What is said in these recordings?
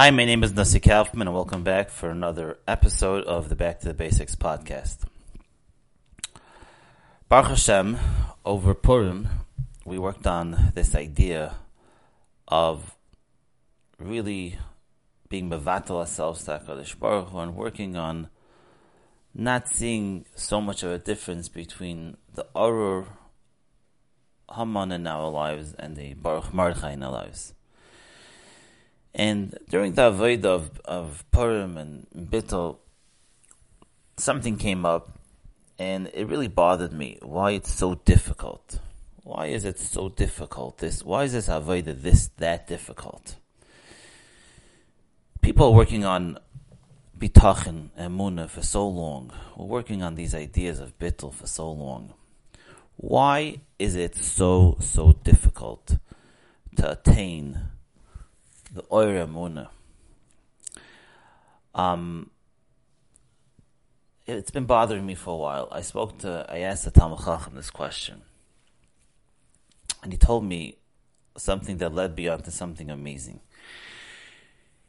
Hi, my name is Nasi Kaufman, and welcome back for another episode of the Back to the Basics podcast. Baruch Hashem, over Purim, we worked on this idea of really being mevatel ourselves to HaKadosh Baruch and working on not seeing so much of a difference between the Arur Haman in our lives and the Baruch Mordechai in our lives. And during the avodah of, of Purim and Bittel, something came up and it really bothered me why it's so difficult. Why is it so difficult? This why is this avodah this that difficult? People are working on bitachon and emuna for so long. We're working on these ideas of bittul for so long. Why is it so so difficult to attain the Muna. Um, it's been bothering me for a while. I spoke to, I asked the Talmid Chacham this question, and he told me something that led me on to something amazing.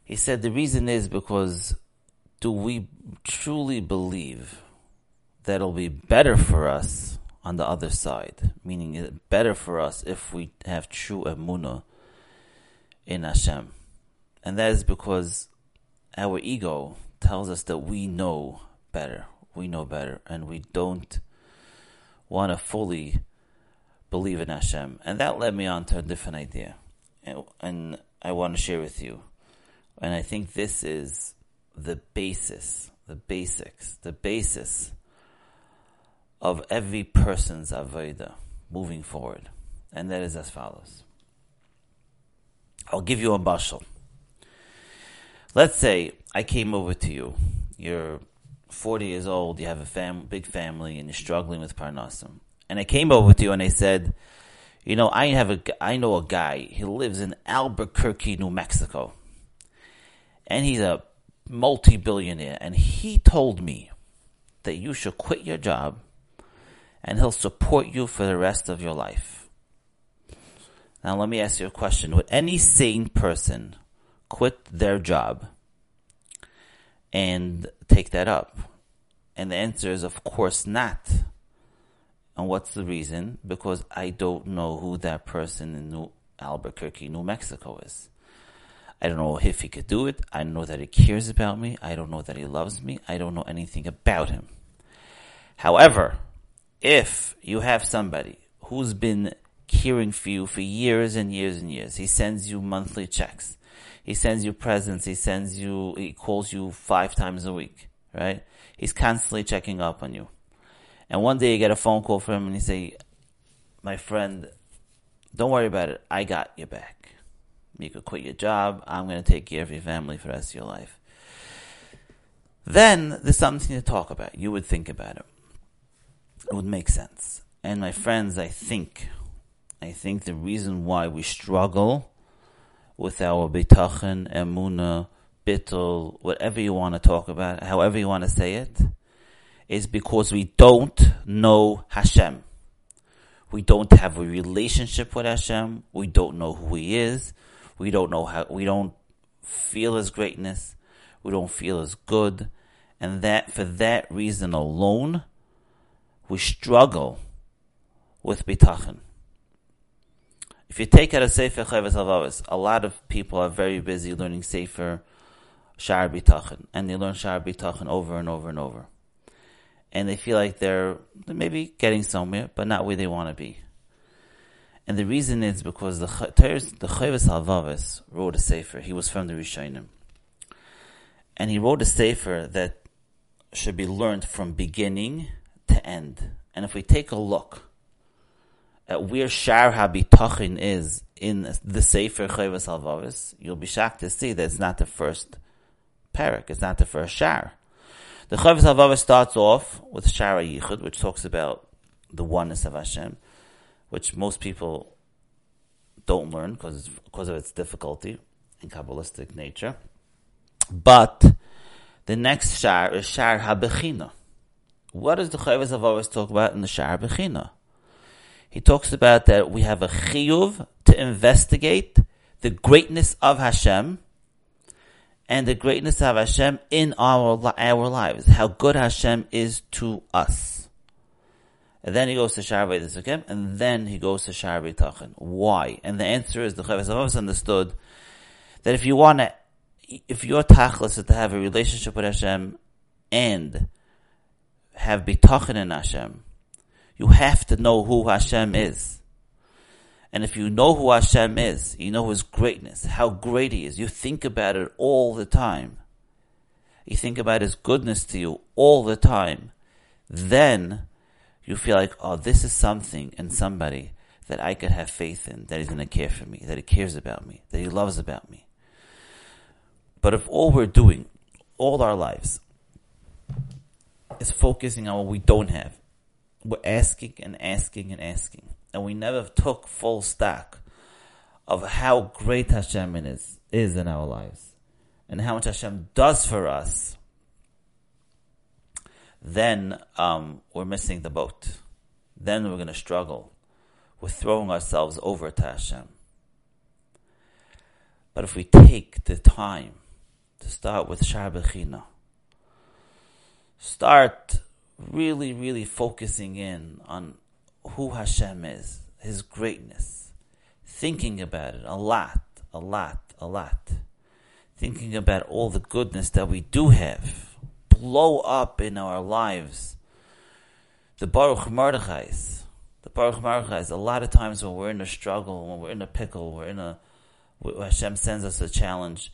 He said the reason is because do we truly believe that it'll be better for us on the other side? Meaning, better for us if we have true emunah in Hashem. And that is because our ego tells us that we know better. We know better. And we don't want to fully believe in Hashem. And that led me on to a different idea. And, I want to share with you. And I think this is the basis, the basics, the basis of every person's avodah moving forward. And that is as follows. I'll give you a mashal. Let's say I came over to you. You're 40 years old, you have a fam- big family, and you're struggling with parnasim. And I came over to you and I said, you know, I have a, I know a guy. He lives in Albuquerque, New Mexico, and he's a multi-billionaire. And he told me that you should quit your job, and he'll support you for the rest of your life. Now let me ask you a question. Would any sane person quit their job and take that up? And the answer is of course not. And what's the reason? Because I don't know who that person in New Albuquerque, New Mexico is. I don't know if he could do it. I know that he cares about me. I don't know that he loves me. I don't know anything about him. However, if you have somebody who's been caring for you for years and years and years. He sends you monthly checks. He sends you presents. He sends you, he calls you five times a week, right? He's constantly checking up on you. And one day you get a phone call from him and he say, my friend, don't worry about it. I got your back. You could quit your job. I'm going to take care of your family for the rest of your life. Then there's something to talk about. You would think about it. It would make sense. And my friends, I think I think the reason why we struggle with our bitachon, emuna, bittul, whatever you want to talk about, however you want to say it, is because we don't know Hashem. We don't have a relationship with Hashem. We don't know who He is. We don't know how, we don't feel His greatness. We don't feel His good. And that, for that reason alone, we struggle with bitachon. If you take out a Sefer Chovos HaLevavos, a lot of people are very busy learning Sefer Shar Bitachon, and they learn Shar Bitachon over and over and over. And they feel like they're, maybe getting somewhere, but not where they want to be. And the reason is because the the Chovos HaLevavos wrote a Sefer. He was from the Rishonim. And he wrote a Sefer that should be learned from beginning to end. And if we take a look uh, where Shar HaBitachon is in the Sefer Chovos HaLevavos, you'll be shocked to see that it's not the first perek, it's not the first Shar. The Chovos HaLevavos starts off with Shar Yichud, which talks about the oneness of Hashem, which most people don't learn because because of its difficulty and Kabbalistic nature. But the next Shar is Shar HaBechina. What does the Chovos HaLevavos talk about in the Shar HaBechina? He talks about that we have a chiyuv to investigate the greatness of Hashem and the greatness of Hashem in our, our lives, how good Hashem is to us. And then he goes to Shar again, and then he goes to Shar Tachin. Why? And the answer is the always understood that if you want to, if your tachlis is to have a relationship with Hashem and have bitachon in Hashem, you have to know who Hashem is. And if you know who Hashem is, you know His greatness, how great He is, you think about it all the time. You think about His goodness to you all the time. Then you feel like, oh, this is something and somebody that I could have faith in, that He's going to care for me, that He cares about me, that He loves about me. But if all we're doing, all our lives, is focusing on what we don't have, we're asking and asking and asking, and we never took full stock of how great Hashem is, is in our lives, and how much Hashem does for us, then um, we're missing the boat. Then we're going to struggle with throwing ourselves over to Hashem. But if we take the time to start with Shar Bechina. Start really, really focusing in on who Hashem is, His greatness, thinking about it a lot, a lot, a lot, thinking about all the goodness that we do have, blow up in our lives. The Baruch Mordechai's, the Baruch Mordechai's, a lot of times when we're in a struggle, when we're in a pickle, we're in a, Hashem sends us a challenge,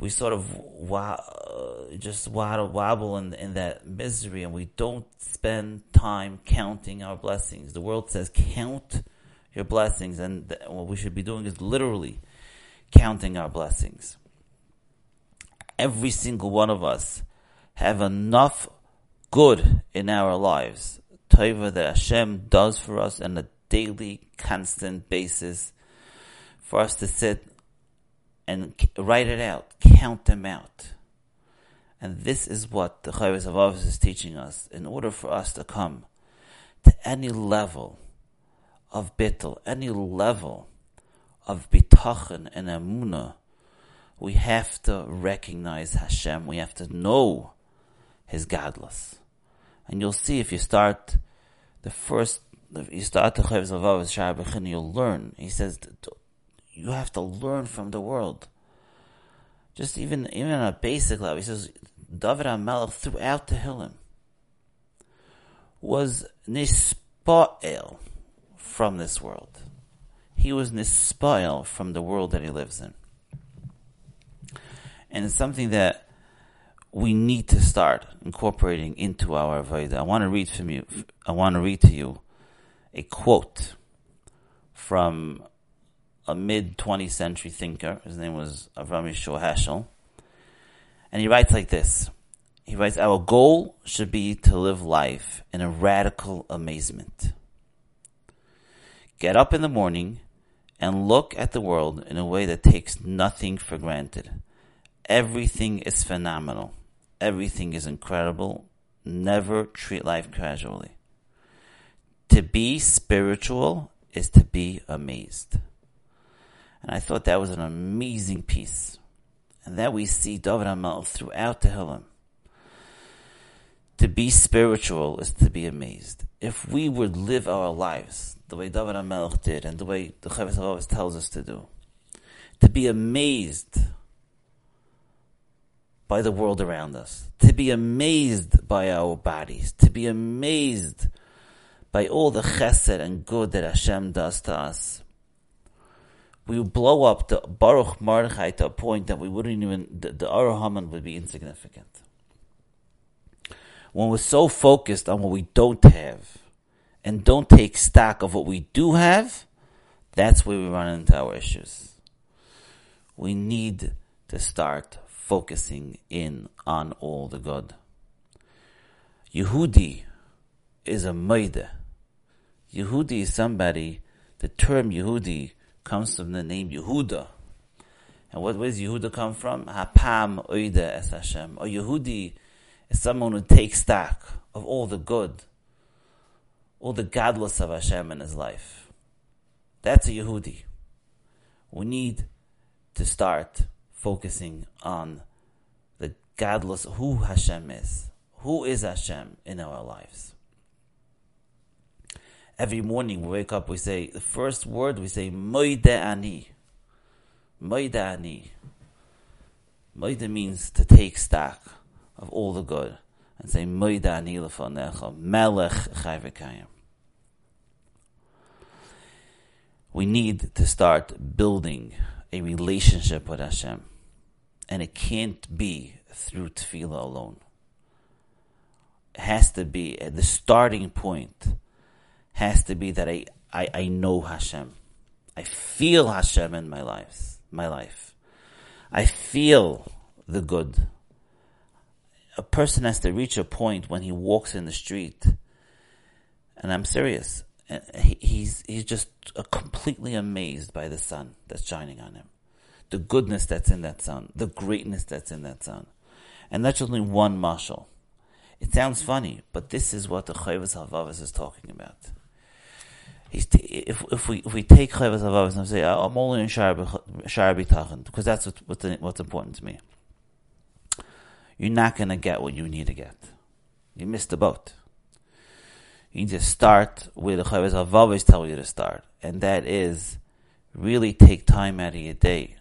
we sort of uh, just waddle, wobble in, in that misery and we don't spend time counting our blessings. The world says count your blessings and th- what we should be doing is literally counting our blessings. Every single one of us have enough good in our lives. Taiva that Hashem does for us on a daily, constant basis for us to sit and write it out, count them out. And this is what the Chovos HaLevavos is teaching us. In order for us to come to any level of bittul, any level of bitachon and emunah, we have to recognize Hashem. We have to know His gadlus. And you'll see if you start the first, if you start the Chovos HaLevavos Shar you'll learn. He says, you have to learn from the world. Just even even on a basic level, he says David HaMelech throughout the Tehillim was nispael from this world. He was nispael from the world that he lives in, and it's something that we need to start incorporating into our avodah. I want to read from you. I want to read to you a quote from a mid 20th century thinker. His name was Avram Yeshua Heschel. And he writes like this. He writes, Our goal should be to live life in a radical amazement. Get up in the morning and look at the world in a way that takes nothing for granted. Everything is phenomenal. Everything is incredible. Never treat life casually. To be spiritual is to be amazed. And I thought that was an amazing piece. And that we see David HaMelech throughout the Tehillim. To be spiritual is to be amazed. If we would live our lives the way David HaMelech did and the way the Chovos HaLevavos tells us to do, to be amazed by the world around us, to be amazed by our bodies, to be amazed by all the chesed and good that Hashem does to us, we would blow up the Baruch Mordechai to a point that we wouldn't even, the, the Haman would be insignificant. When we're so focused on what we don't have and don't take stock of what we do have, that's where we run into our issues. We need to start focusing in on all the good. Yehudi is a maida. Yehudi is somebody, the term Yehudi comes from the name Yehuda. And what, where does Yehuda come from? Hapam oida es Hashem. Or Yehudi is someone who takes stock of all the good, all the gadlus of Hashem in his life. That's a Yehudi. We need to start focusing on the gadlus who Hashem is. Who is Hashem in our lives? Every morning we wake up, we say, the first word, we say, Moide Ani. Moide Ani. Moide means to take stock of all the good and say, Moide Ani lefanecha, Melech Chai V'kayam. We need to start building a relationship with Hashem. And it can't be through tefillah alone. It has to be, the starting point has to be that I, I, I know Hashem. I feel Hashem in my life, my life. I feel the good. A person has to reach a point when he walks in the street, and I'm serious, he's, he's just completely amazed by the sun that's shining on him. The goodness that's in that sun, the greatness that's in that sun. And that's only one mashal. It sounds funny, but this is what the Chovos HaLevavos is talking about. If, if we if we take Chovos HaLevavos and say I'm only in Shar Bitachon because that's what, what's, what's important to me, you're not going to get what you need to get. You missed the boat. You need to start where the Chovos HaLevavos tell you to start, and that is really take time out of your day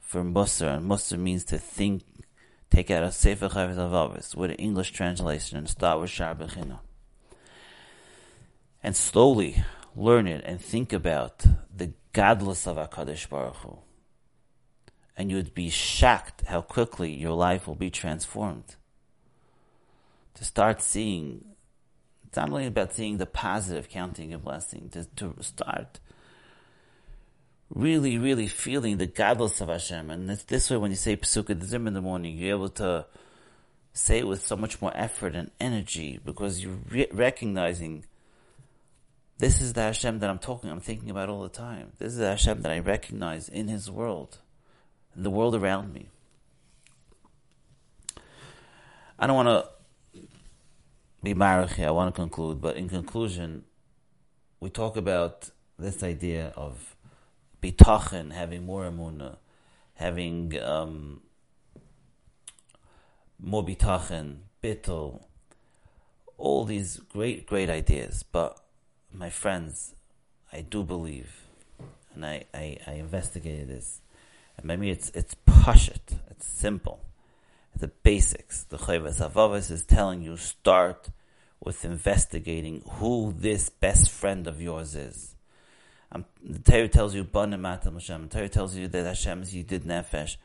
for Musar, and Musar means to think, take out a Sefer Chovos HaLevavos with an English translation and start with Shar. And slowly learn it and think about the gadlus of HaKadosh Baruch Hu. And you would be shocked how quickly your life will be transformed. To start seeing it's not only about seeing the positive, counting a blessing, to, to start really, really feeling the gadlus of Hashem. And it's this way when you say Pesukah Zim in the morning, you're able to say it with so much more effort and energy because you're re- recognizing this is the Hashem that I'm talking, I'm thinking about all the time. This is the Hashem that I recognize in His world, in the world around me. I don't want to be ma'arich, I want to conclude, but in conclusion, we talk about this idea of bitachon, having more emuna, having um, more bitachon, bittul, all these great, great ideas. But my friends, I do believe, and I, I, I investigated this, and maybe it's it's pashut, it's simple the basics. The Chovos HaLevavos is telling you start with investigating who this best friend of yours is. Um, the Torah tells you Banamat Hashem. The Torah tells you that Hashem is Yedid Nefesh.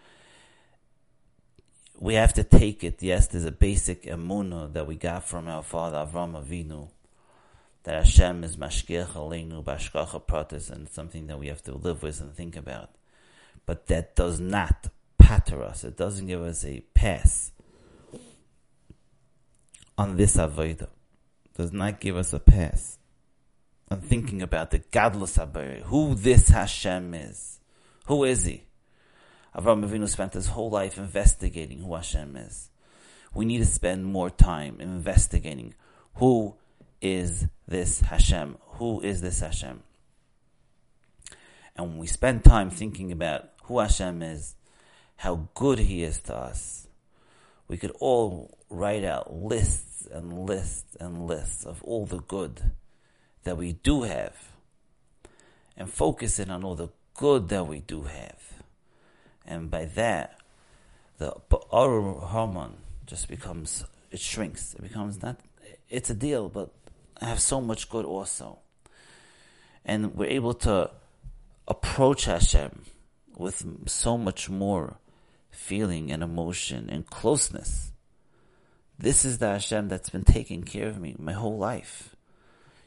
We have to take it. Yes, there's a basic emuna that we got from our father Avram Avinu. That Hashem is Mashgiach Aleinu Bashkacha Pratis and something that we have to live with and think about. But that does not patur us. It doesn't give us a pass on this avodah. Does not give us a pass on thinking about the gadlus avodah. Who this Hashem is. Who is he? Avram Avinu spent his whole life investigating who Hashem is. We need to spend more time investigating who is this Hashem? Who is this Hashem? And when we spend time thinking about who Hashem is, how good He is to us, we could all write out lists and lists and lists of all the good that we do have and focus in on all the good that we do have. And by that, the Arur Haman just becomes, it shrinks. It becomes not, it's a deal, but have so much good also. And we're able to approach Hashem with so much more feeling and emotion and closeness. This is the Hashem that's been taking care of me my whole life.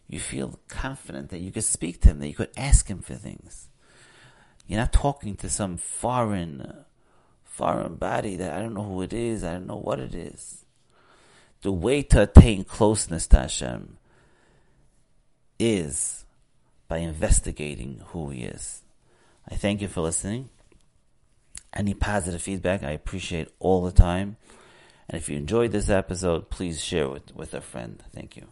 You feel confident that you could speak to Him, that you could ask Him for things. You're not talking to some foreign, foreign body that I don't know who it is, I don't know what it is. The way to attain closeness to Hashem is by investigating who He is. I thank you for listening. Any positive feedback, I appreciate all the time. And if you enjoyed this episode, please share it with a friend. Thank you.